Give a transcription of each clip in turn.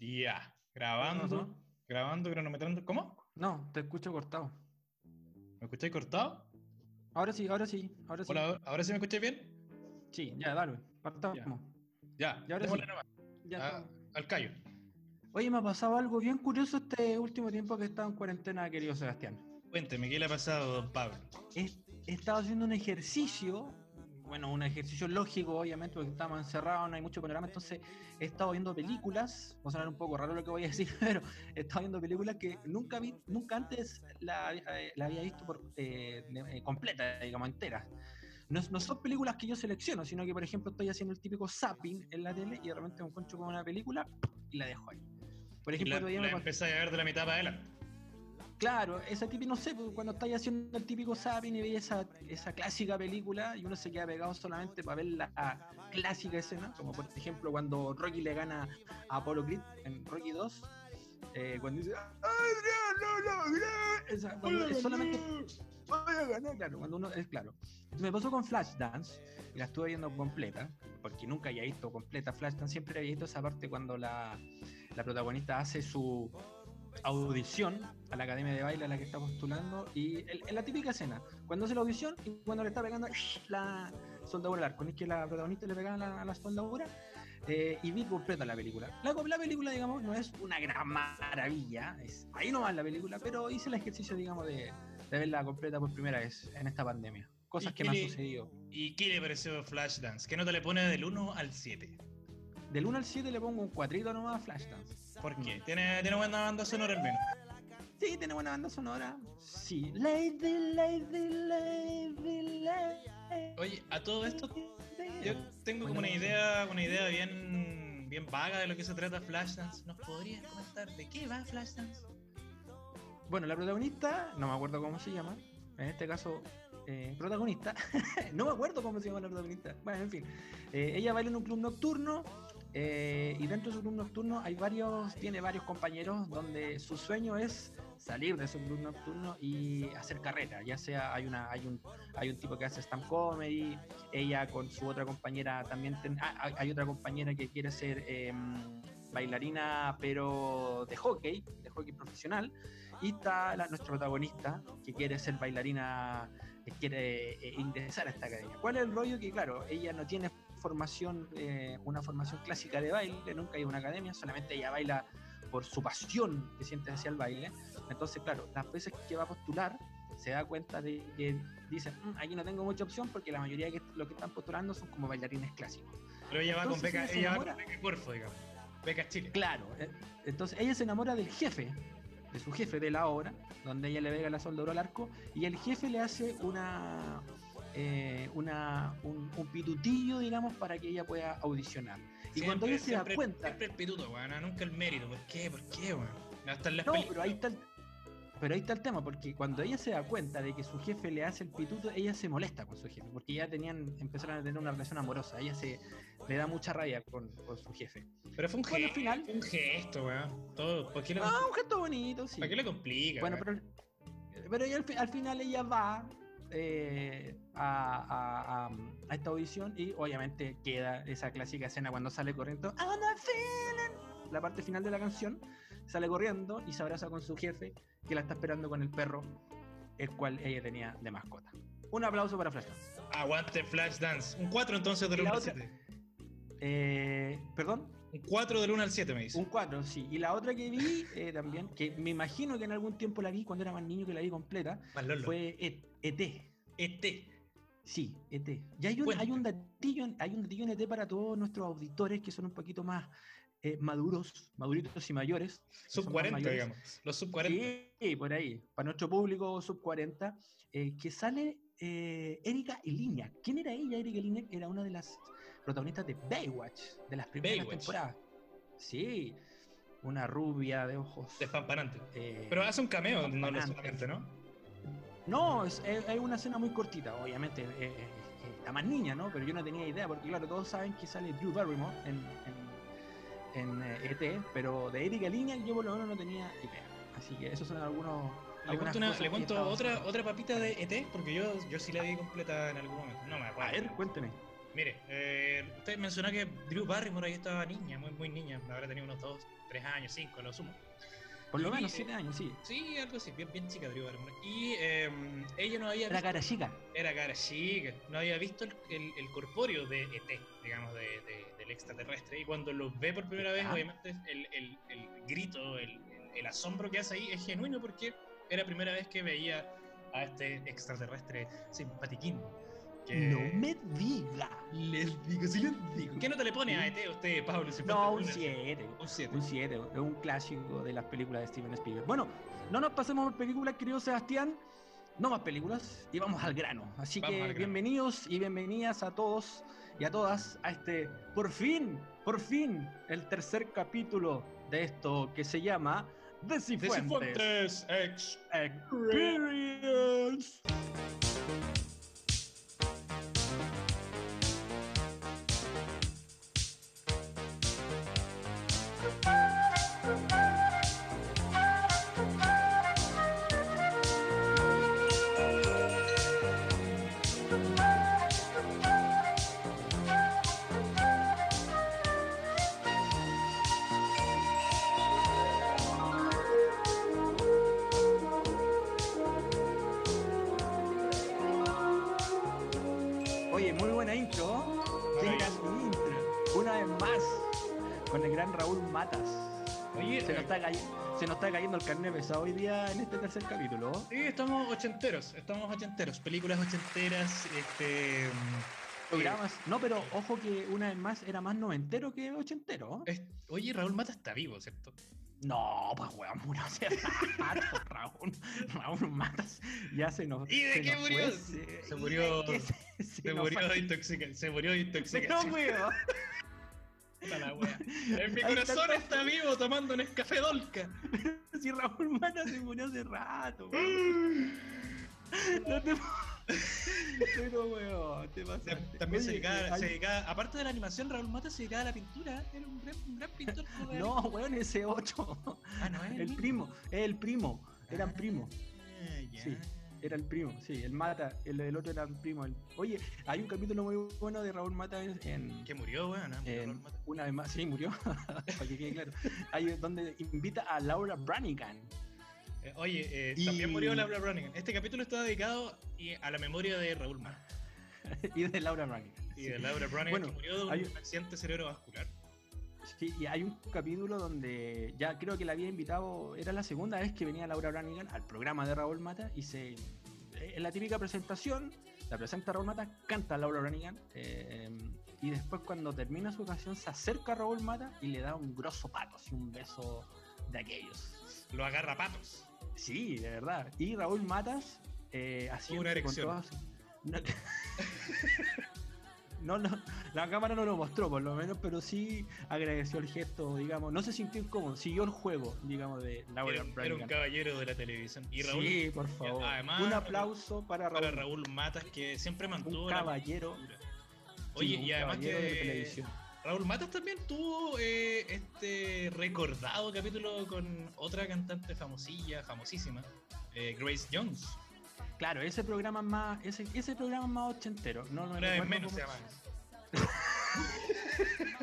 Ya, grabando, grabando, cronometrando. ¿Cómo? No, te escucho cortado. ¿Me escucháis cortado? Ahora sí, ahora sí, ahora sí. Hola, ¿ahora sí me escucháis bien? Sí, ya, dale, partamos. Ya, Ya, ahora démosle sí. nomás. Ya Ah, al callo. Oye, me ha pasado algo bien curioso este último tiempo que he estado en cuarentena, querido Sebastián. Cuénteme, ¿qué le ha pasado, don Pablo? He, he estado haciendo un ejercicio, bueno, un ejercicio lógico, obviamente, porque estamos encerrados, no hay mucho panorama, entonces he estado viendo películas, va a sonar un poco raro lo que voy a decir, pero he estado viendo películas que nunca vi, nunca antes la, eh, la había visto por, eh, eh, completa, digamos, entera. No, no son películas que yo selecciono, sino que, por ejemplo, estoy haciendo el típico zapping en la tele y de repente me encuentro con una película y la dejo ahí. Por ejemplo, la, me empezáis a ver de la mitad para adelante. Claro, esa típica, no sé, pues, cuando estáis haciendo el típico zapping y veis esa, esa clásica película y uno se queda pegado solamente para ver la clásica escena, como por ejemplo cuando Rocky le gana a Apollo Creed en Rocky 2, eh, cuando dice ¡Adrián, no lo logré! Esa, cuando es solamente voy a ganar, claro, cuando uno es claro. Me pasó con Flashdance, y la estuve viendo completa, porque nunca había visto completa Flashdance, siempre había visto esa parte cuando la, la protagonista hace su audición a la academia de baile a la que está postulando, y en la típica escena, cuando hace la audición y cuando le está pegando la soldadura al arco, es que la protagonista le pegaba la, a la soldadura, eh, y vi completa la película. La, la película, digamos, no es una gran maravilla, es ahí nomás la película, pero hice el ejercicio, digamos, de, de verla completa por primera vez en esta pandemia. Cosas ¿Y que me han sucedido. ¿Y qué le pareció Flashdance? ¿Qué nota le pone del 1 al 7? Del 1 al 7 le pongo un cuadrito nomás a Flashdance. ¿Por qué? ¿Tiene, tiene buena banda sonora al menos? Sí, tiene buena banda sonora. Sí. Lady, lady, lady, lady. Oye, a todo esto, yo tengo como una idea, una idea bien, bien vaga de lo que se trata Flashdance. ¿Nos podrías comentar de qué va Flashdance? Bueno, la protagonista, no me acuerdo cómo se llama. En este caso, eh, protagonista. no me acuerdo cómo se llama la protagonista. Bueno, en fin. Eh, ella baila en un club nocturno. Eh, y dentro de su club nocturno hay varios, tiene varios compañeros donde su sueño es salir de su club nocturno y hacer carrera. Ya sea hay una, hay un, hay un tipo que hace stand comedy, ella con su otra compañera también ten- ah, hay- otra compañera que quiere ser em, bailarina pero de hockey, de hockey profesional, y está la- nuestra protagonista que quiere ser bailarina, que quiere eh, ingresar a esta academia. ¿Cuál es el rollo? Que claro, ella no tiene formación, eh, una formación clásica de baile, nunca hay una academia, solamente ella baila por su pasión que siente hacia el baile. Entonces, claro, las veces que va a postular, se da cuenta de que dicen, "Mm, aquí no tengo mucha opción porque la mayoría de que, lo que están postulando son como bailarines clásicos. Pero ella va con beca, ella ella va enamora. con beca Corfo, digamos. Beca Chile. Claro, eh, entonces ella se enamora del jefe, de su jefe de la obra, donde ella le pega la soldadura al arco, y el jefe le hace una, eh, una un, un pitutillo, digamos, para que ella pueda audicionar. Y cuando ella se da siempre- cuenta, Siempre el pituto, weón, ah, nunca el mérito. ¿Por qué? ¿Por qué, weón? Hasta en las no, películas. pero ahí está el, pero ahí está el tema, porque cuando ella se da cuenta de que su jefe le hace el pituto, ella se molesta con su jefe, porque ya tenían, empezaron a tener una relación amorosa, ella se le da mucha rabia con, con su jefe. Pero fue un, Bueno, gesto, final- fue un gesto, weón. Todo, ¿por qué le, Ah, un gesto bonito, sí. ¿Para qué le complica? Bueno, pero, pero ella al, fi- al final ella va eh, a, a- a- a esta audición y obviamente queda esa clásica escena cuando sale corriendo. La parte final de la canción sale corriendo y se abraza con su jefe que la está esperando con el perro, el cual ella tenía de mascota. Un aplauso para Flash. Dance. Aguante Flashdance. Un 4 entonces del Y 1 la al otra- 7. Eh, Perdón, Un 4 del 1 al 7 me dice. un 4, sí. Y la otra que vi eh, también, que me imagino que en algún tiempo la vi cuando era más niño que la vi completa, fue E- ET. Este. Sí, ET. Y hay un, hay un datillo, hay un datillo en ET para todos nuestros auditores que son un poquito más eh, maduros, maduritos y mayores. Sub son más 40, mayores. digamos. Los sub 40. Sí, por ahí. Para nuestro público sub 40, eh, que sale eh, Erika Eliña. ¿Quién era ella? Erika Eliña era una de las protagonistas de Baywatch, de las primeras Baywatch. temporadas. Sí, una rubia de ojos. Despampanante. eh, Pero hace un cameo, no lo solamente, ¿no? No, es, es- es una escena muy cortita, obviamente. eh, eh, eh, está más niña, ¿no? Pero yo no tenía idea, porque claro, todos saben que sale Drew Barrymore en, en, en, eh, ET, pero de Erika Línea yo por lo menos no tenía idea. Así que esos son algunos. Le cuento, una- le otra, haciendo. otra papita de ET, porque yo, yo sí la vi completa en algún momento. No me A acuerdo. ver, cuénteme. Mire, eh, usted mencionó que Drew Barrymore ahí estaba niña, muy, muy niña, habrá tenido unos 2, 3 años, 5, lo sumo. Por lo Y, menos eh, 7 años, sí. Sí, algo así, bien, bien chica Drew Barrymore. Y eh, ella no había Era visto- cara chica. Era cara chica, no había visto el, el, el corpóreo de ET, digamos, de, de- del extraterrestre. Y cuando lo ve por primera vez, Ah. obviamente el, el, el grito, el, el- el asombro que hace ahí es genuino porque era la primera vez que veía a este extraterrestre simpatiquín. Que... No me diga. Les digo, sí les digo. ¿Qué nota le pone a ET usted, Pablo? Si No, un una- 7. Un 7. Un 7, es un clásico de las películas de Steven Spielberg. Bueno, no nos pasemos por películas, querido Sebastián. No más películas y vamos al grano. Así Vamos que grano. bienvenidos y bienvenidas a todos y a todas a este, por fin, por fin, el tercer capítulo de esto que se llama The Cifuentes Cifuentes X. Experience. Con el gran Raúl Matas. Oye, Se nos eh, está, se nos está cayendo el carnet pesado hoy día en este tercer capítulo. Sí, estamos ochenteros, estamos ochenteros, películas ochenteras, este... mm, Programas. No, pero ojo que una vez más era más noventero que ochentero. es- oye, Raúl Mata está vivo, ¿cierto? No, pues weón, murió hace rato, Raúl. Raúl Matas ya se nos. ¿Y de se qué murió? se, Se murió- se, se murió de intoxicación, se murió de No, intoxicación. weón. Puta la wea. En mi corazón está. vivo tomando un café Dolca. Si Raúl Matas se murió hace rato, weón. No te Pero weón, te pasaste. También se dedicaba, hay- se dedicaba- aparte de la animación, Raúl Mata se dedicaba a la pintura. Era un gran, un gran pintor. joder. No, weón, ese 8. ah, no es El primo, es el primo. Eran Ah, primos. Sí. Era el primo, sí, el Mata, el, el otro era el primo. el- Oye, hay un capítulo muy bueno de Raúl Mata en, Que murió, weón. ¿no? Murió en- Raúl Mata. una vez más, sí, murió, para que quede claro. Hay donde invita a Laura Branigan. Eh, oye, eh, Y- también murió Laura Branigan. Este capítulo está dedicado y- a la memoria de Raúl Mata. y de Laura Branigan. Y sí. de Laura Branigan Bueno, que murió de un hay- accidente cerebrovascular. Sí, y hay un capítulo donde ya creo que la había invitado, era la segunda vez que venía Laura Branigan al programa de Raúl Mata y se en la típica presentación, la presenta Raúl Mata, canta Laura Branigan eh, y después cuando termina su canción se acerca a Raúl Mata y le da un grosso pato, así un beso de aquellos. Lo agarra patos. Sí, de verdad. Y Raúl Matas eh, haciendo Una con erección. todas- No, no, la cámara no lo mostró por lo menos, pero sí agradeció el gesto, digamos. No se sintió incómodo, siguió el juego, digamos, de Laura Era, era un caballero de la televisión. Y Raúl, sí, por favor. además, un aplauso para Raúl. para Raúl Matas, que siempre mantuvo un caballero. sí, Oye, un y además caballero de televisión. Raúl Matas también tuvo eh, este recordado capítulo con otra cantante famosilla, famosísima, eh, Grace Jones. Claro, ese programa es más, ese, ese programa es más ochentero. No, no Una vez menos se llama.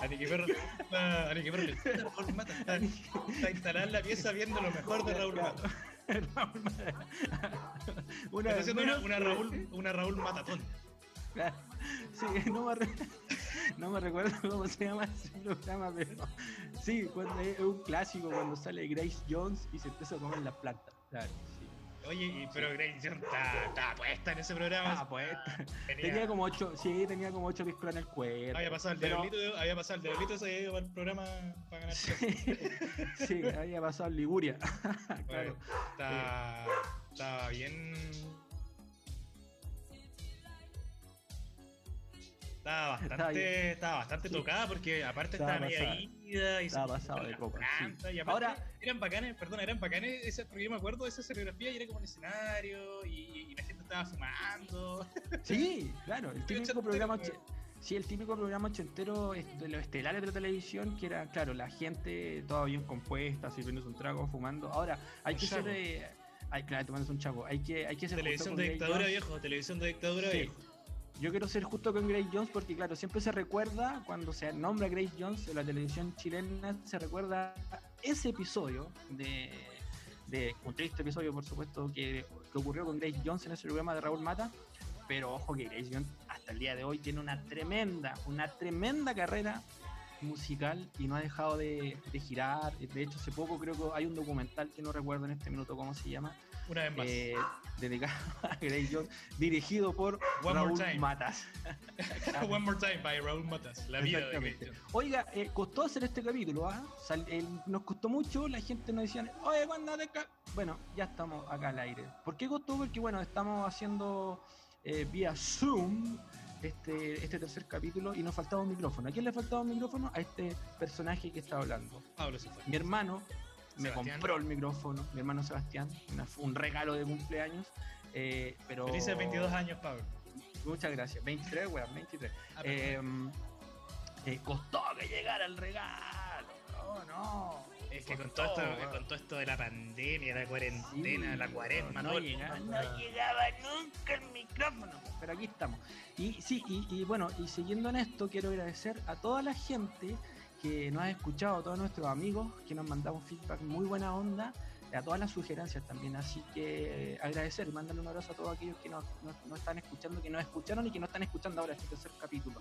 Anique Perro le gusta- Anique Perro le gusta Raúl Matas. Está, está instalada en la pieza viendo lo mejor de Raúl Matas. Una Está vez haciendo una, una Raúl, una Raúl Matatón. Sí, no me, no me recuerdo cómo se llama ese programa, pero sí, cuando es un clásico cuando sale Grace Jones y se empieza a comer la planta. Claro. Oye, y- pero Grace Jones está, está puesta en ese programa. Ah, pues, Tenía- tenía como ocho, sí, tenía como ocho piscolas en el cuerpo. había pasado el pero- diablito, había pasado el diablito, se había ido para el programa para ganar. Sí, sí, había pasado Liguria. claro. Está, está bien. Estaba bastante, Estaba bastante Sí. tocada porque aparte Estaba estaba media ida y Estaba se pasado de copa, sí. y Ahora- eran bacanes, perdón, eran bacanes, ese, porque yo me acuerdo de esa serigrafía y era como un escenario y, y la gente estaba fumando. Sí, claro, el típico programa Sí, el típico programa ochentero de los estelares de la televisión, que era, claro, la gente toda bien compuesta, sirviéndose un trago, fumando. Ahora, hay que ser. eh, hay, claro, tomándose un chaco. Hay que, hay que ser televisión de dictadura viejo, televisión de dictadura Sí. viejo. Yo quiero ser justo con Grace Jones porque, claro, siempre se recuerda cuando se nombra Grace Jones en la televisión chilena, se recuerda ese episodio de, un triste episodio, por supuesto, que, que ocurrió con Grace Jones en ese programa de Raúl Mata. Pero ojo que Grace Jones hasta el día de hoy tiene una tremenda, una tremenda carrera musical y no ha dejado de, de girar. De hecho, hace poco creo que hay un documental que no recuerdo en este minuto cómo se llama, Una vez más. eh, dedicado a Grace Jones, dirigido por One Raúl. Matas. One More Time by Raúl Matas. La vida de Jones. Oiga, eh, costó hacer este capítulo, ¿ah? El- nos costó mucho, la gente nos decía, oye, ¿cuándo te ca-?" Bueno, ya estamos acá al aire. ¿Por qué costó? Porque, bueno, estamos haciendo eh, vía Zoom este, este tercer capítulo y nos faltaba un micrófono. ¿A quién le faltaba un micrófono? A este personaje que está hablando. Pablo fue. Mi hermano me Sebastián. compró el micrófono, mi hermano Sebastián, una- un regalo de cumpleaños. eh, pero Felices 22 años, Pablo. Muchas gracias. 23, weón, 23. Ah, Eh, eh, costó que llegara el regalo. No, no. Es que con todo, esto, con todo esto de la pandemia, la cuarentena, Sí, la cuaresma, no, todo llegaba, no llegaba nunca el micrófono. Pero aquí estamos. Y sí, y, y bueno, y siguiendo en esto, quiero agradecer a toda la gente que nos ha escuchado, a todos nuestros amigos que nos mandamos feedback muy buena onda, a todas las sugerencias también. Así que agradecer y mandarle un abrazo a todos aquellos que nos, nos- nos están escuchando, que nos escucharon y que no están escuchando ahora este tercer capítulo.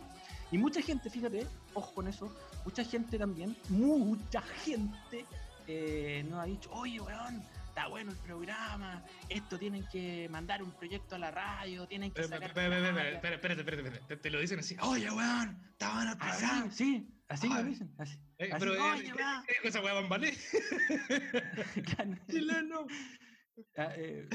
Y mucha gente, fíjate, ojo con eso, mucha gente también, mucha gente eh, nos ha dicho, oye, weón, está bueno el programa, esto tienen que mandar un proyecto a la radio, tienen que Espera, espera, espera, plata". espera, espérate, espérate, espérate. Te, lo dicen así. Oye, weón, estaban al Así, programa. sí, así Ay. lo dicen, así. Eh, así, pero, eh, "Oye, ¿qué- weón". qué dijo esa weá Bambalé? Chileno. Ah, eh,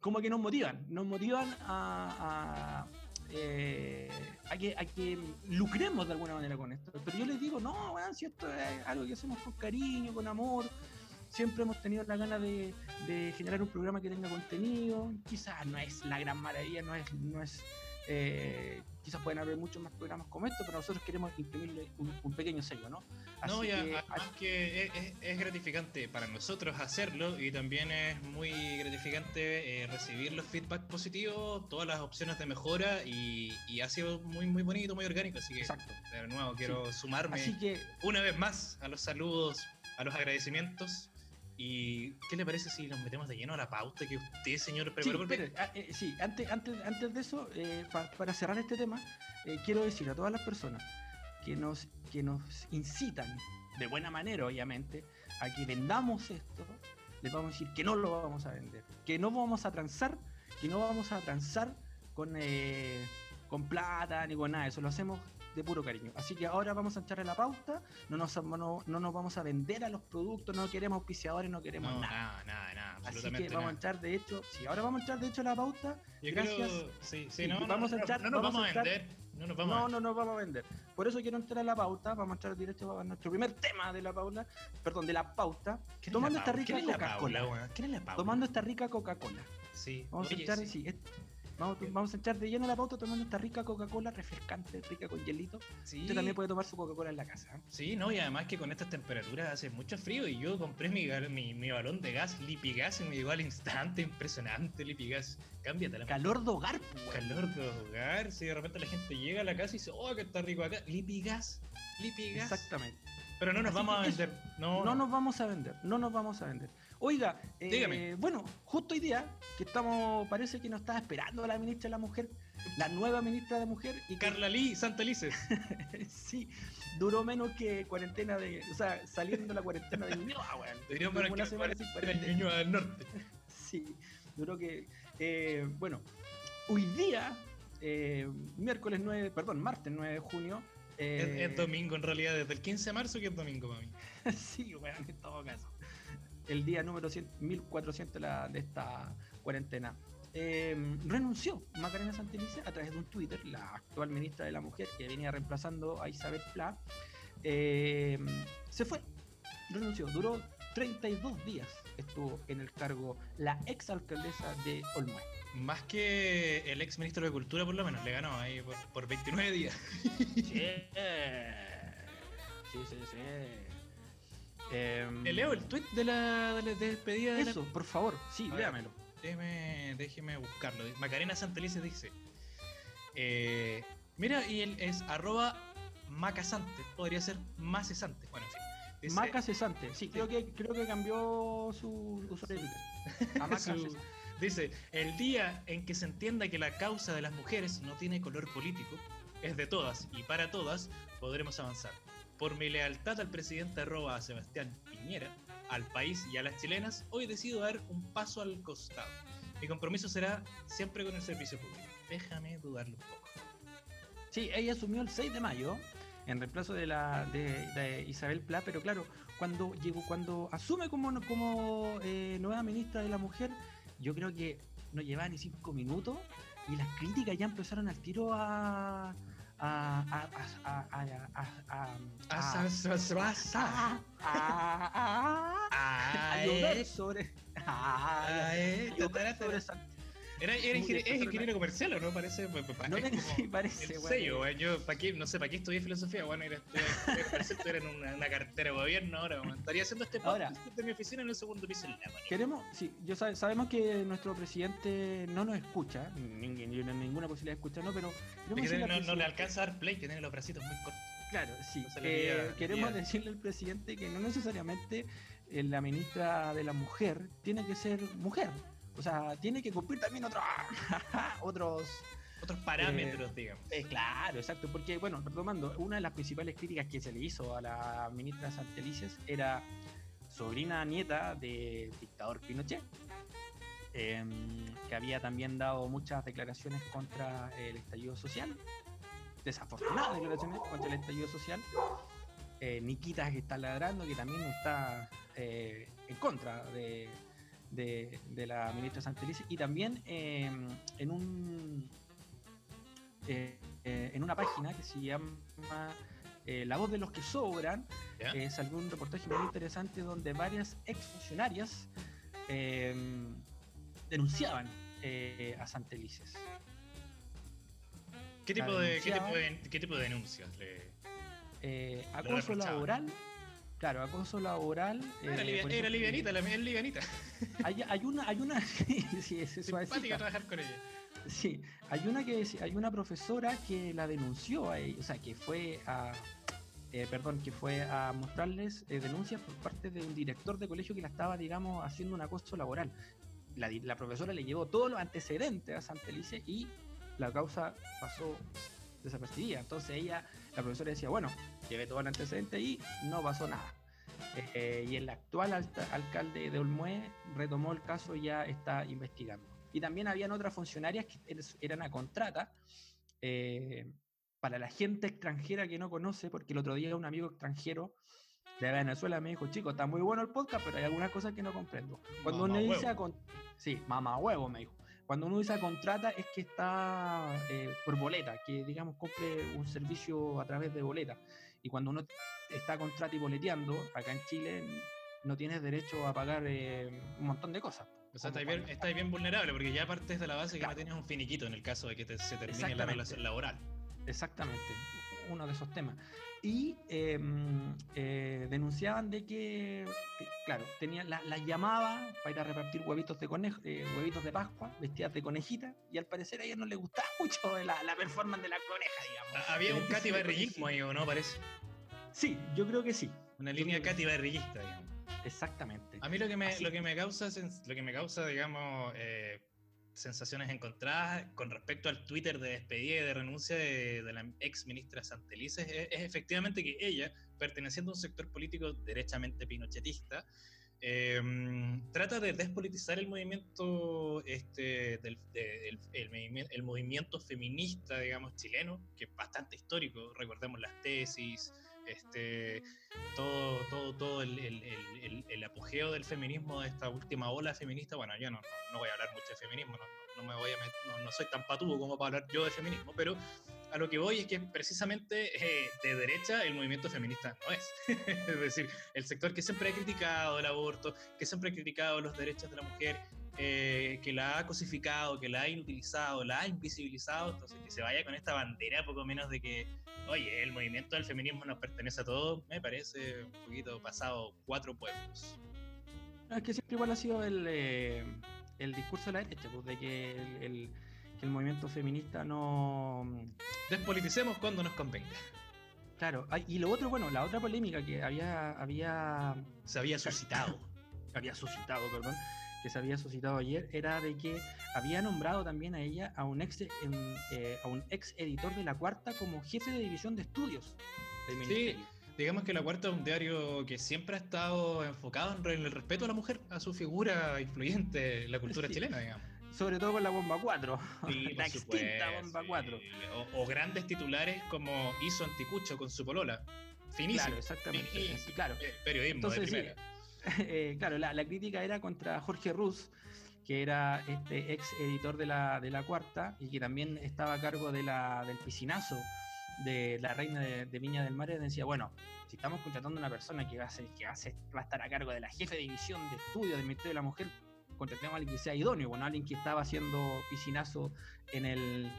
como que nos motivan, nos motivan a, a, eh, a que, a que lucremos de alguna manera con esto. Pero yo les digo, no, weón, si esto es algo que hacemos con cariño, con amor. Siempre hemos tenido la gana de, de generar un programa que tenga contenido. Quizás no es la gran maravilla, no es, no es eh, quizás pueden haber muchos más programas como esto, pero nosotros queremos imprimirle un, un pequeño sello, ¿no? No, Así ya, que, además que es, es- es gratificante para nosotros hacerlo y también es muy gratificante eh, recibir los feedback positivos, todas las opciones de mejora y, y ha sido muy muy bonito, muy orgánico, así que exacto. de nuevo quiero sumarme Así que una vez más a los saludos, a los agradecimientos y ¿qué le parece si nos metemos de lleno a la pauta que usted, señor, Sí, preparó? Espere, ah, eh, sí, antes, antes, antes de eso, eh, pa- para cerrar este tema, eh, quiero decir a todas las personas que nos, que nos incitan, de buena manera obviamente, a que vendamos esto, les vamos a decir que no lo vamos a vender, que no vamos a transar, que no vamos a transar con, eh, con plata ni con nada, eso lo hacemos de puro cariño. Así que ahora vamos a entrar en la pauta, no nos, no, no nos vamos a vender a los productos, no queremos auspiciadores, no queremos no, nada. nada, nada, nada, Así que vamos a entrar de hecho, sí, ahora vamos a entrar de hecho a la pauta. Yo gracias. creo, sí, sí, no, vamos a entrar- no nos vamos a a entrar- vender, no nos vamos a No, vender. no nos vamos a vender. Por eso quiero entrar a la pauta, vamos a entrar directo a nuestro primer tema de la pauta, perdón, de la pauta, ¿Quién es tomando esta rica ¿Quién es la Coca-Cola. Tomando esta rica Coca-Cola. Sí, Vamos oye, a entrar, sí. sí, vamos, vamos a entrar de lleno a la pauta tomando esta rica Coca-Cola refrescante, rica con hielito. Sí. Usted también puede tomar su Coca-Cola en la casa. ¿eh? Sí, no, y además que con estas temperaturas hace mucho frío y yo compré mi, mi, mi balón de gas Lipigas y me llegó al instante, impresionante Lipigas. Cámbiate la Calor de hogar, pues, calor de hogar, si de repente la gente llega a la casa y dice, oh, que está rico acá, Lipigas, Lipigas. Exactamente. Pero no nos Así vamos a vender. No, No nos vamos a vender, no nos vamos a vender. Oiga, eh, Dígame. bueno, justo hoy día que estamos, parece que nos está esperando la ministra de la Mujer, la nueva ministra de Mujer, y Carla Lee, Santa Lices. sí, duró menos que cuarentena de, o sea, saliendo de la cuarentena de Ñuñoa, weón. Deberíamos una que semana sin cuarentena. Del Norte. Sí, duró que, eh, bueno, hoy día, eh, miércoles 9, perdón, martes 9 de junio, Es, eh, es domingo en realidad, desde el 15 de marzo que es domingo para mí. sí, weón, en todo caso. El día número 100 1400 de, la- de esta cuarentena. Eh, renunció Macarena Santelice a través de un Twitter, la actual ministra de la Mujer que venía reemplazando a Isabel Pla. eh, se fue, renunció, duró 32 días estuvo en el cargo la ex alcaldesa de Olmué. Más que el ex ministro de Cultura, por lo menos, le ganó ahí por, por 29 días. Sí, sí, sí. sí. Em, Le leo el tweet de la, de la despedida de la- Eso, por favor, sí, ver. léamelo. Déjeme, déjeme buscarlo. Macarena Santelices dice: Eh, mira, y él es arroba macasante, podría ser macesante. Bueno, en fin. Dice, Maca Cesante, sí, creo que, creo que cambió su usuario su, Dice, el día en que se entienda que la causa de las mujeres no tiene color político, es de todas y para todas, podremos avanzar. Por mi lealtad al presidente arroba Sebastián Piñera, al país y a las chilenas, hoy decido dar un paso al costado. Mi compromiso será siempre con el servicio público. Déjame dudarlo un poco. Sí, ella asumió el 6 de mayo en reemplazo de la de, Isabel Pla, pero claro, cuando llegó, cuando asume como, como eh, nueva ministra de la mujer, yo creo que no llevaba ni cinco minutos y las críticas ya empezaron al tiro a a sobre era, era es ingeniero comercial, ¿o no? Parece. No sí, parece, bueno. Sello, Yo, ¿para qué? No sé, ¿para qué estudié filosofía? Bueno, era, estudiar en una, una, cartera de gobierno ahora. Estaría haciendo este podcast ahora, de mi oficina en el segundo piso la Queremos, sí, yo sabemos que nuestro presidente no nos escucha, ninguna posibilidad de escucharnos, pero. no, no, le alcanza a dar play, que tiene los bracitos muy cortos. Claro, sí. Eh, queremos decirle al presidente que no necesariamente eh, la ministra de la mujer tiene que ser mujer. O sea, tiene que cumplir también otros otros otros parámetros, eh, digamos. Eh, claro, exacto, porque, bueno, retomando, una de las principales críticas que se le hizo a la ministra Santelices era sobrina nieta del dictador Pinochet, em, que había también dado muchas declaraciones contra el estallido social, desafortunadas declaraciones contra el estallido social. Eh, Nikita que está ladrando, que también está en contra de, de, la ministra Santelice y también em, en un eh, eh, en una página que se llama eh, La voz de los que sobran salió un reportaje muy interesante donde varias exfuncionarias em, denunciaban a Santelices. ¿Qué tipo, de, ¿qué tipo, de, ¿qué, tipo de, denuncias? acoso laboral Claro, acoso laboral. era, eh, livianita, la es livianita. Hay, hay, una, hay una, sí, es Simpática trabajar con ella. Sí, hay una que hay una profesora que la denunció a ella, o sea, que fue a, eh, perdón, que fue a mostrarles eh, denuncias por parte de un director de colegio que la estaba, digamos, haciendo un acoso laboral. La, la profesora le llevó todos los antecedentes a Santelice y la causa pasó desapercibida. Entonces ella, la profesora decía, bueno, llevé todo el antecedente y no pasó nada. Eh, y el actual alcalde de Olmué retomó el caso y ya está investigando. Y también habían otras funcionarias que eran a contrata eh, para la gente extranjera que no conoce, porque el otro día un amigo extranjero de Venezuela me dijo, chico, está muy bueno el podcast, pero hay algunas cosas que no comprendo. Cuando uno dice a sí, mamá huevo me dijo. Cuando uno dice contrata es que está eh, por boleta, que digamos compre un servicio a través de boleta. Y cuando uno está contrata y boleteando, acá en Chile no tienes derecho a pagar eh, un montón de cosas. O sea, estás bien, vulnerable porque ya partes de la base que no tienes un finiquito en el caso de que se termine la relación laboral. Exactamente, uno de esos temas y em, eh, denunciaban de que, claro, tenía, las la llamaba para ir a repartir huevitos de conejo, eh, huevitos de Pascua, vestidas de conejita, y al parecer a ella no le gustaba mucho la, la performance de la coneja, digamos. Ah, había un Katy Barrillismo ahí, ¿o no? Parece. Sí, yo creo que sí. Una línea Katy Barrillista, digamos. Exactamente. A mí lo que me, lo que me causa, lo que me causa, digamos, eh, sensaciones encontradas con respecto al Twitter de despedida y de renuncia de, la ex ministra Santelices es, efectivamente que ella, perteneciendo a un sector político derechamente pinochetista, em, trata de despolitizar el movimiento, este, del, el, movimiento feminista, digamos, chileno, que es bastante histórico, recordemos las tesis, este, todo, todo, todo el, el, el, apogeo del feminismo de esta última ola feminista, bueno, yo no, no, voy a hablar mucho de feminismo, no, no me voy a no, soy tan patudo como para hablar yo de feminismo, pero a lo que voy es que precisamente eh, de derecha el movimiento feminista no es. es decir, el sector que siempre ha criticado el aborto, que siempre ha criticado los derechos de la mujer, eh, que la ha cosificado, que la ha inutilizado, la ha invisibilizado, entonces que se vaya con esta bandera poco menos de que, oye, el movimiento del feminismo nos pertenece a todos, me parece un poquito pasado cuatro pueblos. es que siempre igual ha sido el, eh, el discurso de la derecha, pues, de que el, que el movimiento feminista no... Despoliticemos cuando nos convenga. Claro, y lo otro, bueno, la otra polémica que había... había se había suscitado. había suscitado, perdón, que se había suscitado ayer, era de que había nombrado también a ella a un ex, em, eh, a un ex editor de La Cuarta como jefe de división de estudios del Ministerio. Sí, digamos que La Cuarta es un diario que siempre ha estado enfocado en el respeto a la mujer, a su figura influyente en la cultura chilena, digamos. Sobre todo con la bomba 4. la extinta bomba 4. O, grandes titulares como hizo Anticucho con su polola. Finísimo. Claro, exactamente. Claro. Eh, periodismo de primera. Eh, claro, la, crítica era contra Jorge Ruz, que era este ex editor de la, de la Cuarta y que también estaba a cargo de la, del piscinazo de la reina de, Viña del Mar. Y decía, bueno, si estamos contratando a una persona que va a, ser, que va a, estar a cargo de la jefe de división de estudio del Ministerio de la Mujer, contratemos a alguien que sea idóneo, bueno, alguien que estaba haciendo piscinazo en el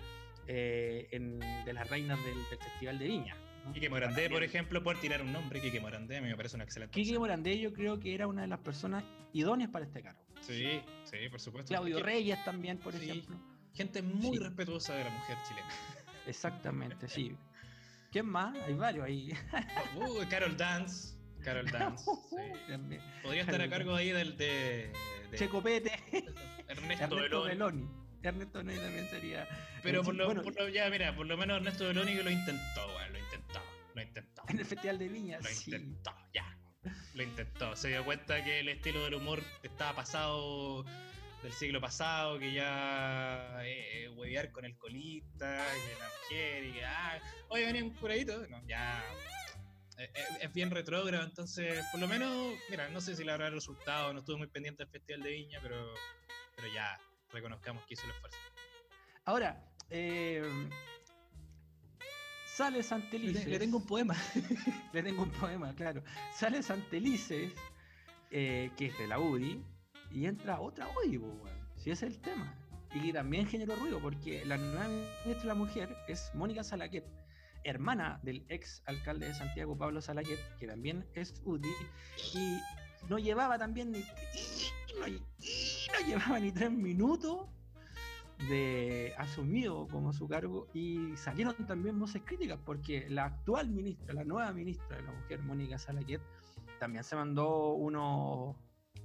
eh, en, de las reinas del, Festival de Viña. Quique Morandé, por ejemplo, por tirar un nombre, Quique Morandé, a mí me parece una excelente Quique Morandé yo creo que era una de las personas idóneas para este cargo. Sí, sí, por supuesto. Claudio Reyes también, por ejemplo. Gente muy respetuosa de la mujer chilena. Exactamente, sí. ¿Quién más? Hay varios ahí. Uh, Carol Dance. Carol Dance. Sí. Podría estar a cargo ahí del de, de... Checopete. Ernesto, Ernesto Beloni. Ernesto Beloni también sería. Pero por lo, por lo, ya, mira, por lo menos Ernesto Beloni que lo intentó, bueno, lo intentó. Lo intentó. En el Festival de Viña, Lo sí. intentó, ya. Lo intentó. Se dio cuenta que el estilo del humor estaba pasado del siglo pasado, que ya eh, huevear con el colista, y la mujer, y que, ah, oye, venía un curadito. No, ya. Eh, eh, es bien retrógrado, entonces, por lo menos, mira, no sé si le habrá resultado, no estuve muy pendiente del Festival de Viña, pero, pero ya, reconozcamos que hizo el esfuerzo. Ahora, eh, Sale Santelices. Le tengo un poema. le tengo un poema, claro. Sale Santelices, eh, que es de la UDI, y entra otra UDI, si ese es el tema. Y también generó ruido, porque la nueva ministra de la mujer es Mónica Salaquet, hermana del ex alcalde de Santiago, Pablo Salaquet, que también es UDI, y no llevaba también ni. No llevaba ni tres minutos de asumido como su cargo y salieron también voces críticas porque la actual ministra, la nueva ministra de la mujer, Mónica Salaquet, también se mandó unos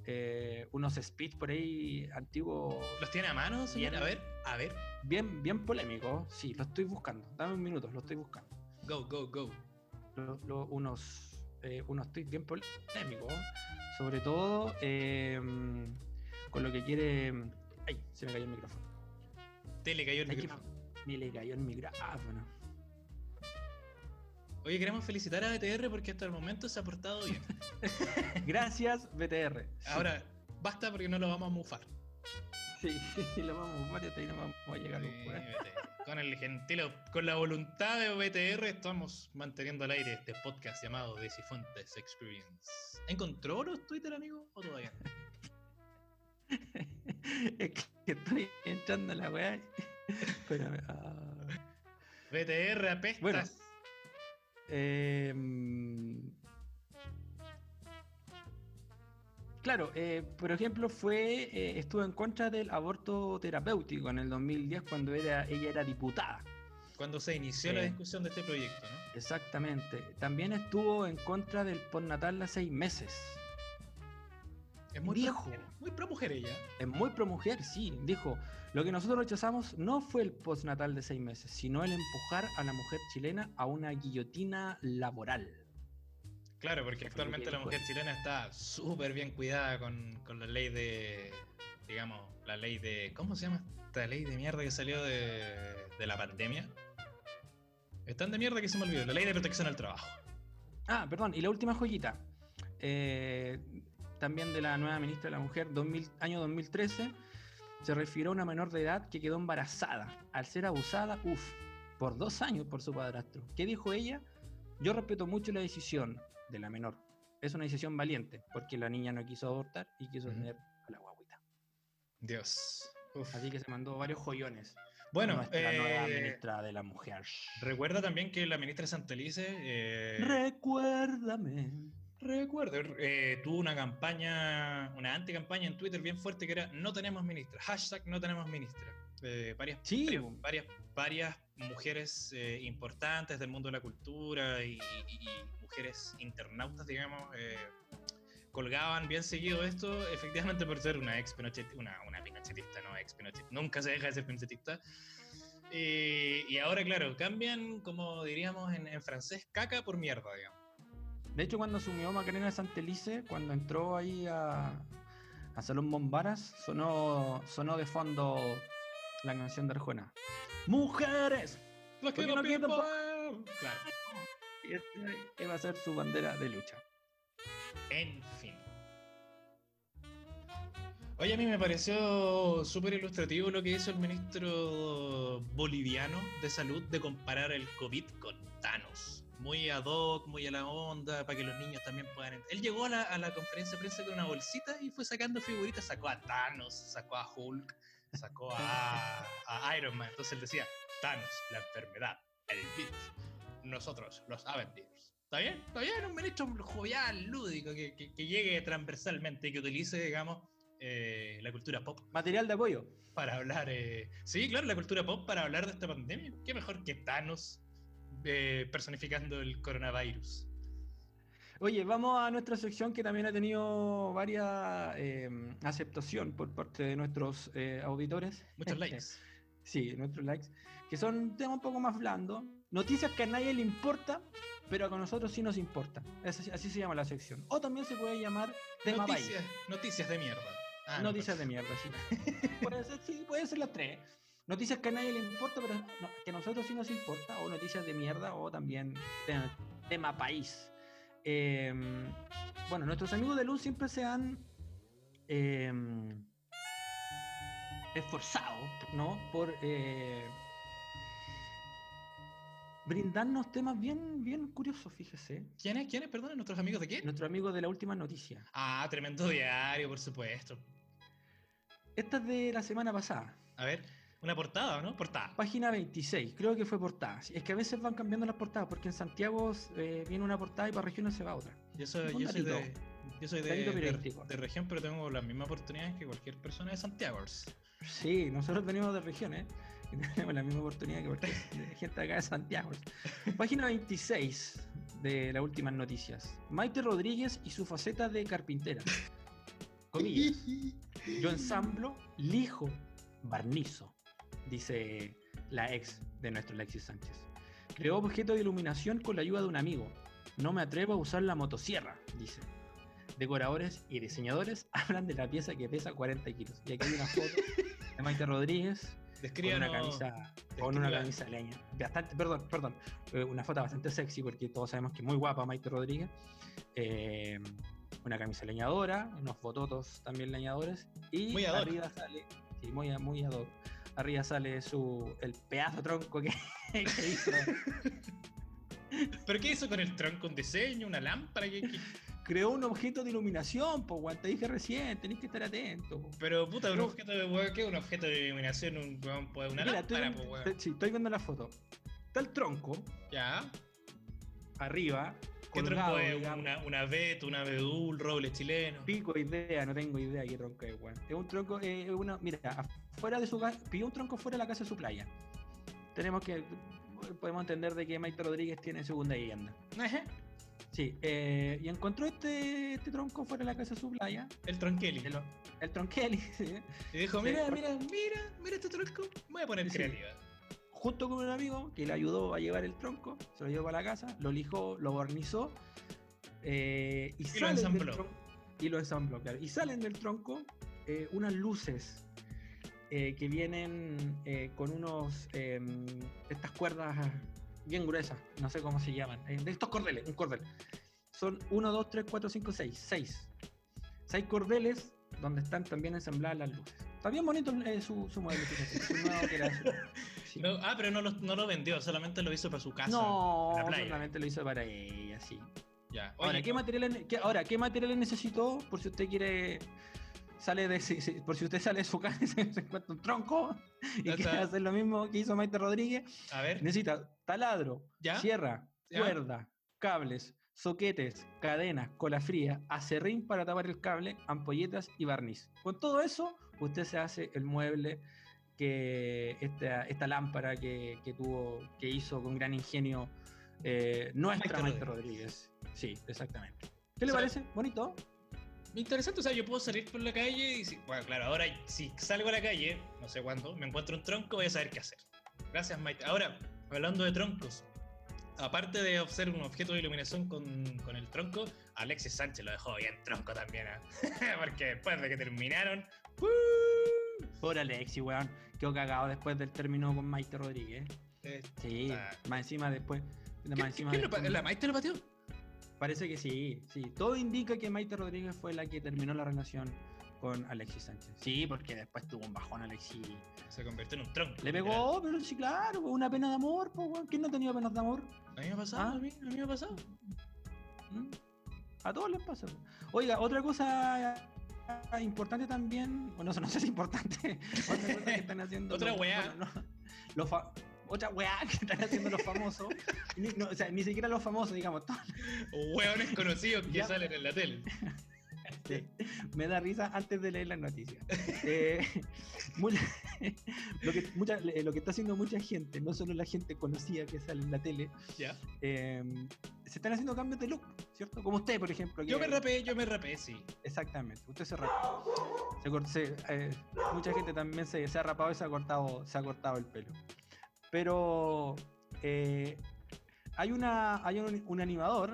eh, unos speech por ahí antiguos. ¿Los tiene a mano, señor? a ver, a ver. Bien, bien polémico, sí, lo estoy buscando. Dame un minuto, lo estoy buscando. Go, go, go. unos, eh, unos tweets bien polémicos, sobre todo eh, con lo que quiere. Ay, se me cayó el micrófono. Te le cayó el micrófono. Me le cayó el micrófono. Oye, queremos felicitar a BTR porque hasta el momento se ha portado bien. Gracias, BTR. Ahora, basta porque no lo vamos a mufar. Sí, lo vamos hasta ahí vamos a llegar. con el gentil, con la voluntad de BTR estamos manteniendo al aire este podcast llamado Decifontes Experience. ¿Encontró los Twitter, amigo? ¿O todavía es que estoy entrando a la weá. Espérame. Ah. BTR apestas. Bueno, em, claro, eh, por ejemplo, fue eh, estuvo en contra del aborto terapéutico en el 2010 cuando era, ella era diputada. Cuando se inició la discusión de este proyecto, ¿no? Exactamente. También estuvo en contra del postnatal a seis meses. Es muy viejo. muy pro mujer ella. Es muy pro mujer, sí. Dijo, lo que nosotros rechazamos no fue el postnatal de seis meses, sino el empujar a la mujer chilena a una guillotina laboral. Claro, porque actualmente la mujer chilena está súper bien cuidada con, la ley de, digamos, la ley de, ¿cómo se llama esta ley de mierda que salió de, de la pandemia? Están de mierda que se me olvidó, la ley de protección al trabajo. Ah, perdón, y la última joyita. Eh, también de la nueva ministra de la Mujer, año 2013, se refirió a una menor de edad que quedó embarazada al ser abusada, uff, por dos años por su padrastro. ¿Qué dijo ella? Yo respeto mucho la decisión de la menor. Es una decisión valiente, porque la niña no quiso abortar y quiso tener a la guaguita. Dios. Así que se mandó varios joyones. Bueno, la nueva eh, ministra de la mujer. Recuerda también que la ministra Santelice. Eh, Recuérdame Recuerdo, eh, tuvo una campaña, una anticampaña en Twitter bien fuerte que era no tenemos ministra, hashtag no tenemos ministra. Eh, varias, Sí, varias, varias, varias mujeres eh, importantes del mundo de la cultura y, y- y mujeres internautas, digamos, eh, colgaban bien seguido esto, efectivamente por ser una ex Pinochet- una, una pinochetista, no ex Pinochet, nunca se deja de ser pinochetista. Y ahora, claro, cambian, como diríamos en, en francés, caca por mierda, digamos. De hecho, cuando asumió Macarena Santelice, cuando entró ahí a, a Salón Bombaras, sonó, sonó de fondo la canción de Arjona. ¡Mujeres! Los que no quieren Claro. Y esta iba a ser su bandera de lucha. En fin. Oye, a mí me pareció súper ilustrativo lo que hizo el ministro boliviano de salud de comparar el COVID con Thanos. Muy ad hoc, muy a la onda, para que los niños también puedan... Él llegó a la, a la conferencia de prensa con una bolsita y fue sacando figuritas, sacó a Thanos, sacó a Hulk, sacó a, a Iron Man. Entonces él decía, Thanos, la enfermedad, el virus, nosotros, los Avengers. ¿Está bien? Está bien, un ministro jovial, lúdico, que, que- que llegue transversalmente y que utilice, digamos, eh, la cultura pop Material de apoyo. para hablar. eh, Sí, claro, la cultura pop para hablar de esta pandemia. ¿Qué mejor que Thanos eh, personificando el coronavirus? Oye, vamos a nuestra sección que también ha tenido varias eh, aceptación por parte de nuestros eh, auditores. Muchos likes. Sí, nuestros likes. Que son temas un poco más blandos. Noticias que a nadie le importa, pero que a nosotros sí nos importa. Así, así se llama la sección. O también se puede llamar tema país. Noticias, noticias de mierda. Ah, no, Noticias de mierda, sí. puede ser, sí, puede ser las tres. Noticias que a nadie le importa, pero no, que a nosotros sí nos importa. O noticias de mierda, o también te- tema país. Eh, bueno, nuestros amigos de Luz siempre se han eh, esforzado, ¿no? Por eh, brindarnos temas bien, bien curiosos, fíjese. ¿Quiénes? ¿Quiénes? Perdón, ¿nuestros amigos de qué? Nuestros amigos de la última noticia. Ah, tremendo diario, por supuesto. Esta es de la semana pasada. A ver, una portada, ¿no? Portada. Página 26, creo que fue portada. Es que a veces van cambiando las portadas, porque en Santiago eh, viene una portada y para regiones se va otra. Yo soy, yo soy de, yo soy de, Datito de- periodístico. de región, pero tengo las mismas oportunidades que cualquier persona de Santiago. Sí, nosotros venimos de regiones y tenemos la misma oportunidad que cualquier gente acá de Santiago. Página 26 de las últimas noticias. Maite Rodríguez y su faceta de carpintera. Comillas. Yo ensamblo, lijo, barnizo, dice la ex de nuestro Alexis Sánchez. Creó objeto de iluminación con la ayuda de un amigo. No me atrevo a usar la motosierra, dice. Decoradores y diseñadores hablan de la pieza que pesa 40 kilos. Y aquí hay una foto de Maite Rodríguez con Descríbanos. una camisa, con una camisa leña. Bastante, perdón, perdón. eh, una foto bastante sexy porque todos sabemos que es muy guapa Maite Rodríguez. Eh, una camisa leñadora, unos bototos también leñadores. Y Muy arriba sale, sí, muy, muy ad hoc. Arriba sale su, el pedazo tronco que, que hizo. ¿Pero qué hizo con el tronco? ¿Un diseño? ¿Una lámpara? ¿Qué- qué? Creó un objeto de iluminación, pues, weón, te dije recién, tenés que estar atento. po. Pero puta, un No. objeto de weón, ¿qué? Un objeto de iluminación, un, weón, una Mira, lámpara, pues, weón. sí, estoy viendo la foto. Está el tronco, Ya. arriba, ¿Qué colgado, tronco es? Una, una vet, una vedul, roble chileno. Pico idea, no tengo idea qué tronco es, weón. Es un tronco, eh, es una, mira, afuera de su casa, pidió un tronco fuera de la casa de su playa. Tenemos que, podemos entender de que Maite Rodríguez tiene segunda vivienda. Ajá. Sí, eh, y encontró este, este tronco fuera de la casa de su playa, El tronqueli. el, el tronqueli, sí, Y dijo, Sí, mira, por- mira, mira, mira este tronco. Me voy a poner Sí, sí. creativa. junto con un amigo que le ayudó a llevar el tronco, se lo llevó para la casa, lo lijó, lo barnizó eh, y, lo salen ensambló. tron- y lo ensambló, claro. Y salen del tronco eh, unas luces eh, que vienen eh, con unos em, estas cuerdas bien gruesas, no sé cómo se llaman, eh, de estos cordeles, un cordel. Son 1, 2, 3, 4, 5, 6, 6. 6 cordeles donde están también ensambladas las luces. Está bien bonito eh, su, su sí. No, ah, pero no lo, no lo vendió, solamente lo hizo para su casa. No, la playa. solamente lo hizo para ella, sí. Ya. Ahora, Oye, ¿qué materiales, qué, ahora, ¿qué materiales necesitó? Por si usted quiere. Sale de, si- si- por si usted sale de su casa y se, encuentra un tronco y quiere hacer lo mismo que hizo Maite Rodríguez, a ver. necesita taladro, ¿Ya? sierra, ¿Ya? cuerda, cables, soquetes, cadenas, cola fría, acerrín para tapar el cable, ampolletas y barniz. Con todo eso, usted se hace el mueble que esta, esta lámpara que, que tuvo, que hizo con gran ingenio eh, nuestra Maite Rodríguez. Sí, exactamente. ¿Qué le parece? ¿Bonito? Interesante, o sea, yo puedo salir por la calle y si, bueno, claro, ahora si salgo a la calle, no sé cuándo, me encuentro un tronco, voy a saber qué hacer. Gracias, Maite. Ahora, hablando de troncos, aparte de ser un objeto de iluminación con, con el tronco, Alexis Sánchez lo dejó bien tronco también, ¿ah? porque después de que terminaron, ¡uh! Por Alexi, weón. Quedó cagado después del término con Maite Rodríguez. Eh, Sí, más encima después. ¿qué- Más qué- encima qué lo ¿La Maite lo pateó? Parece que sí, sí. Todo indica que Maite Rodríguez fue la que terminó la relación con Alexis Sánchez. Sí, porque después tuvo un bajón Alexis. Se convirtió en un tronco. Le literal. pegó, pero sí, claro, una pena de amor, pues. ¿Quién no ha tenido penas de amor? A mí me ha pasado, Ah. a, mí, a mí me ha pasado. ¿Mm? A todos les pasa. Oiga, otra cosa importante también, bueno, no sé si es importante, otra cosa que están haciendo. Otra los- weá. bueno, no, los fa- otra weá que están haciendo los famosos, ni, no, o sea, ni siquiera los famosos, digamos, Hueones conocidos que Ya. salen en la tele. Sí, me da risa antes de leer las noticias. Eh, mucha- lo, que, mucha- eh, lo que está haciendo mucha gente, no solo la gente conocida que sale en la tele, Ya. eh, se están haciendo cambios de look, ¿cierto? Como usted, por ejemplo. Yo me rapé, yo me rapé, sí. Exactamente, usted se rapó. Se cort- se, eh, mucha gente también se, se ha rapado y se ha cortado, se ha cortado el pelo. Pero eh, hay, una, hay un, un animador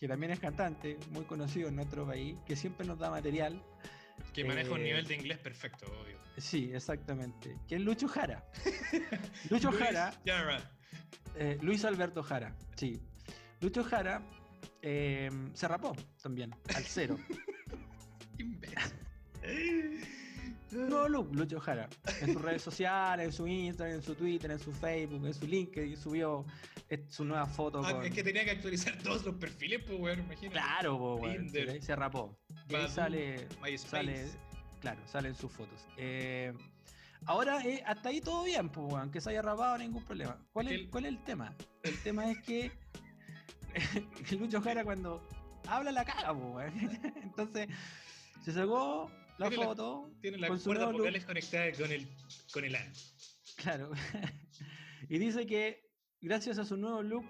que también es cantante, muy conocido en nuestro país, que siempre nos da material. Que maneja un Eh, nivel de inglés perfecto, obvio. Sí, exactamente. Que es Lucho Jara. Lucho Luis Jara, Jara. eh, Luis Alberto Jara, sí. Lucho Jara se rapó también, al cero. Imbécil. No, Lu- Lucho Jara. En sus redes sociales, en su Instagram, en su Twitter, en su Facebook, en su LinkedIn, subió eh, su nueva foto Ah, con... es que tenía que actualizar todos los perfiles, pues, weón, imagínate. Claro, po, weón, Tinder. se, se rapó. Y ahí sale, MySpace. sale, claro, salen sus fotos. Eh, ahora, eh, hasta ahí todo bien, pues, weón, que se haya rapado, ningún problema. ¿Cuál es, El- ¿Cuál es el tema? El tema es que Lucho Jara cuando habla la caga, pues, weón. Entonces, se sacó la Tiene la- foto. Tiene las cuerdas vocales conectadas con el, con el ano. Claro. y dice que gracias a su nuevo look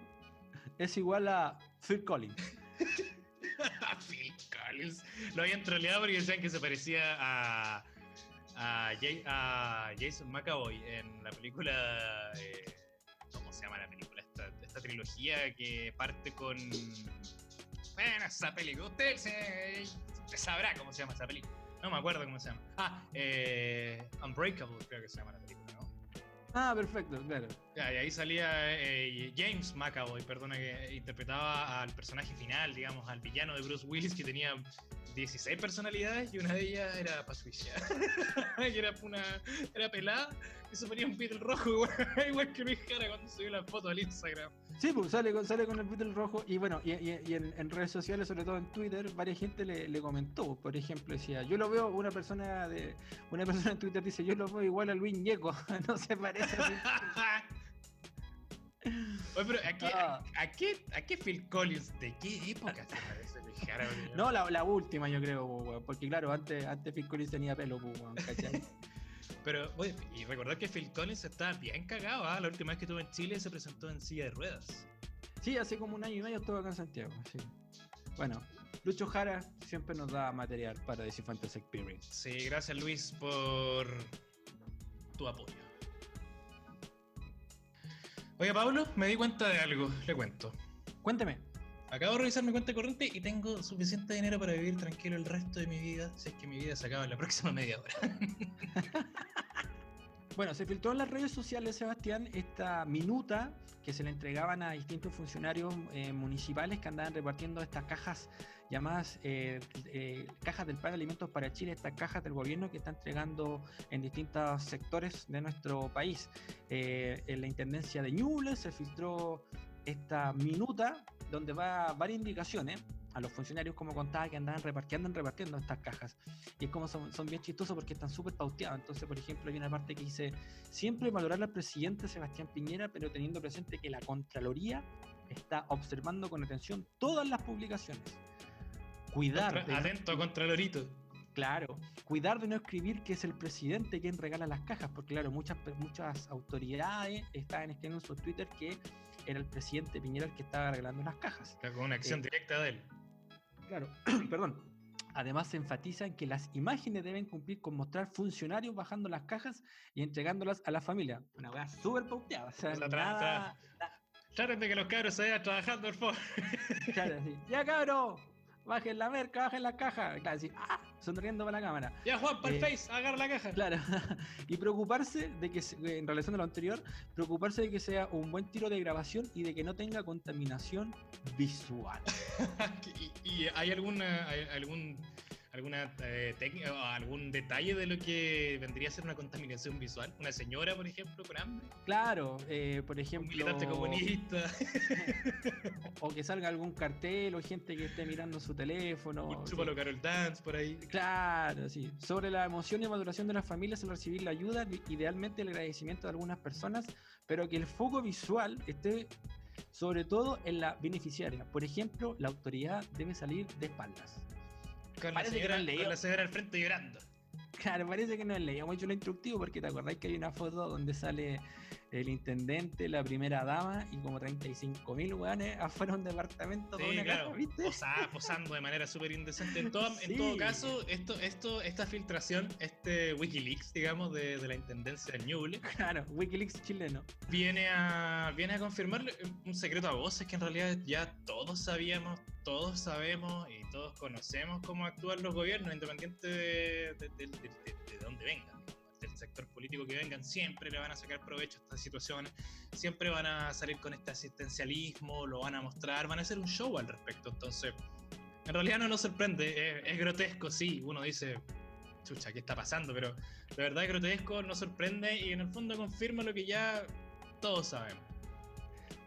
es igual a Phil Collins. Phil Collins. Lo habían troleado porque decían que se parecía a, a, Jay- a Jason McAvoy en la película. eh, ¿Cómo se llama la película? Esta, esta trilogía que parte con. Bueno, esa película. Usted, se- usted sabrá cómo se llama esa película. No me acuerdo cómo se llama. Ah, eh, Unbreakable, creo que se llama la película, ¿no? Ah, perfecto, claro. Ya, y ahí salía eh, James McAvoy, perdona, que interpretaba al personaje final, digamos, al villano de Bruce Willis, que tenía 16 personalidades y una de ellas era Patricia. que era una era pelada y se ponía un Beatle rojo, igual, igual que Luis Jara cuando subió la foto al Instagram. Sí, pues sale con, sale con el Beatle rojo y bueno, y, y- y en, en redes sociales, sobre todo en Twitter, varias gente le, le comentó. Por ejemplo, decía, yo lo veo, una persona de una persona en Twitter dice, yo lo veo igual a Luis Ñeco, no se parece a Oye, pero ¿a qué, Ah. a, a qué, ¿a qué Phil Collins? ¿De qué época se parece Luis Jara? No, la, la última yo creo, pues, porque claro, antes, antes Phil Collins tenía pelo, pues, ¿cachai? Pero, oye, y recordar que Phil Collins está bien cagado, ¿ah? La última vez que estuvo en Chile se presentó en silla de ruedas. Sí, hace como un año y medio estuve acá en Santiago, sí. Bueno, Lucho Jara siempre nos da material para The Cifuentes Experience. Sí, gracias Luis por tu apoyo. Oye, Pablo, me di cuenta de algo, le cuento. Cuénteme. Acabo de revisar mi cuenta corriente y tengo suficiente dinero para vivir tranquilo el resto de mi vida, si es que mi vida se acaba en la próxima media hora. Bueno, se filtró en las redes sociales, Sebastián, esta minuta que se le entregaban a distintos funcionarios eh, municipales que andaban repartiendo estas cajas llamadas eh, eh, cajas del plan de alimentos para Chile, estas cajas del gobierno que está entregando en distintos sectores de nuestro país. En la Intendencia de Ñuble se filtró esta minuta donde va varias indicaciones a los funcionarios, como contaba, que andaban repartiendo, repartiendo estas cajas. Y es como son, son bien chistosos porque están súper pauteados. Entonces, por ejemplo, hay una parte que dice, siempre valorar al presidente Sebastián Piñera, pero teniendo presente que la Contraloría está observando con atención todas las publicaciones. Cuidar. Contra- de no atento escribir- contra Lorito. Claro, cuidar de no escribir que es el presidente quien regala las cajas, porque claro, muchas, muchas autoridades estaban escribiendo en su Twitter que era el presidente Piñera el que estaba regalando las cajas. Con una acción Eh, directa de él. Claro, perdón. Además se enfatiza en que las imágenes deben cumplir con mostrar funcionarios bajando las cajas y entregándolas a la familia. Una weá súper pauteada. O sea, La tra- nada, Traten de que los cabros se vayan trabajando, por favor. claro, así, Ya cabro, bajen la merca, bajen la caja. Claro, así, ¡ah! sonriendo para la cámara. Ya, Juan, para el Eh, face, agarra la caja. Claro, y preocuparse de que, en relación a lo anterior, preocuparse de que sea un buen tiro de grabación y de que no tenga contaminación visual. ¿Y, y hay alguna, hay algún, alguna eh, técnica o algún detalle de lo que vendría a ser una contaminación visual? Una señora, por ejemplo, con hambre, Claro, eh, por un ejemplo, militante comunista, o que salga algún cartel o gente que esté mirando su teléfono. un chúpalo Carol Dance por ahí. Claro, sí. Sobre la emoción y maduración de las familias al recibir la ayuda, idealmente el agradecimiento de algunas personas, pero que el foco visual esté sobre todo en la beneficiaria. Por ejemplo, la autoridad debe salir de espaldas. Con la, que señora, no leído. con la señora al frente llorando. Claro, parece que no leíamos mucho lo instructivo porque te acordáis que hay una foto donde sale el intendente, la primera dama y como 35 mil weones afuera de un departamento Sí, una claro. Posa- posando de manera súper indecente. En todo, en Sí. todo caso, esto, esto, esta filtración, este Wikileaks, digamos, de, de la intendencia de Ñuble, Claro, Wikileaks chileno. viene a, viene a confirmar un secreto a voces que en realidad ya todos sabíamos, todos sabemos y todos conocemos cómo actúan los gobiernos, independiente de, de, de- de- de- de dónde vengan. Sector político que vengan, siempre le van a sacar provecho a estas situaciones, siempre van a salir con este asistencialismo, lo van a mostrar, van a hacer un show al respecto. Entonces, en realidad no nos sorprende, es, es grotesco, sí, uno dice, chucha, ¿qué está pasando? Pero de verdad es grotesco, nos sorprende y en el fondo confirma lo que ya todos sabemos.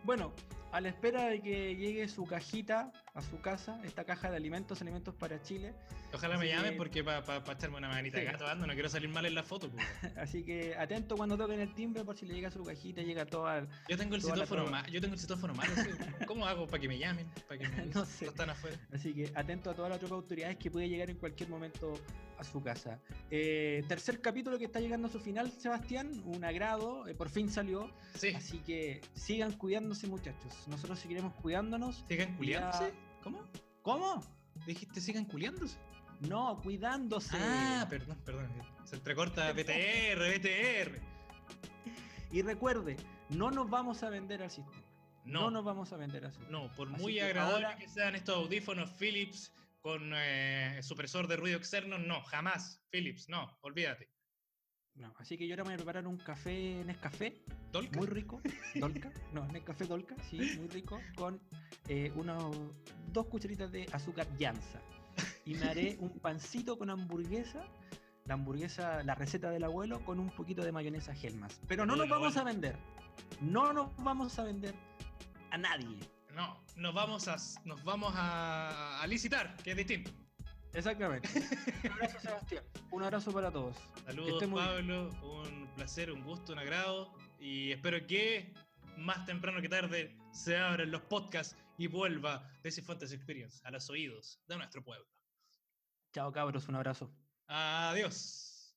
Bueno, a la espera de que llegue su cajita a su casa, esta caja de alimentos, alimentos para Chile. Ojalá Así me llamen que- porque para echarme una manita Sí. de gato ando, no quiero salir mal en la foto. Así que atento cuando toquen el timbre por si le llega su cajita, llega toda. Yo tengo el citófono mal, yo tengo el citófono malo. sí. ¿Cómo hago para que me llamen? Para que me No sé. están afuera. Así que atento a toda la tropa de autoridades que puede llegar en cualquier momento a su casa. Eh, tercer capítulo que está llegando a su final, Sebastián. Un agrado, eh, por fin salió. Sí. Así que sigan cuidándose, muchachos. Nosotros seguiremos cuidándonos. ¿Sigan culiándose? ¿Cómo? ¿Cómo? ¿Dijiste sigan culiándose? No, cuidándose. Ah, perdón, perdón. Se entrecorta BTR, BTR. Y recuerde, no nos vamos a vender al sistema. No, No, nos vamos a vender al sistema. no, por Así muy que agradable ahora- que sean estos audífonos Philips con eh, supresor de ruido externo, no, jamás. Philips, no, olvídate. No, así que yo ahora me voy a preparar un café Nescafé, ¿Dolca? muy rico. Dolca, no, Nescafé Dolca, sí, muy rico, con eh, unos dos cucharitas de azúcar llanza. Y me haré un pancito con hamburguesa, la hamburguesa, la receta del abuelo, con un poquito de mayonesa Helmas. Pero no nos vamos a vender. No nos vamos a vender a nadie. No, nos vamos a, nos vamos a, a licitar, que es distinto. Exactamente. Un abrazo, Sebastián. Un abrazo para todos. Saludos, bien. Pablo. Un placer, un gusto, un agrado. Y espero que más temprano que tarde se abran los podcasts y vuelva Desifontes Experience a los oídos de nuestro pueblo. Chao, cabros. Un abrazo. Adiós.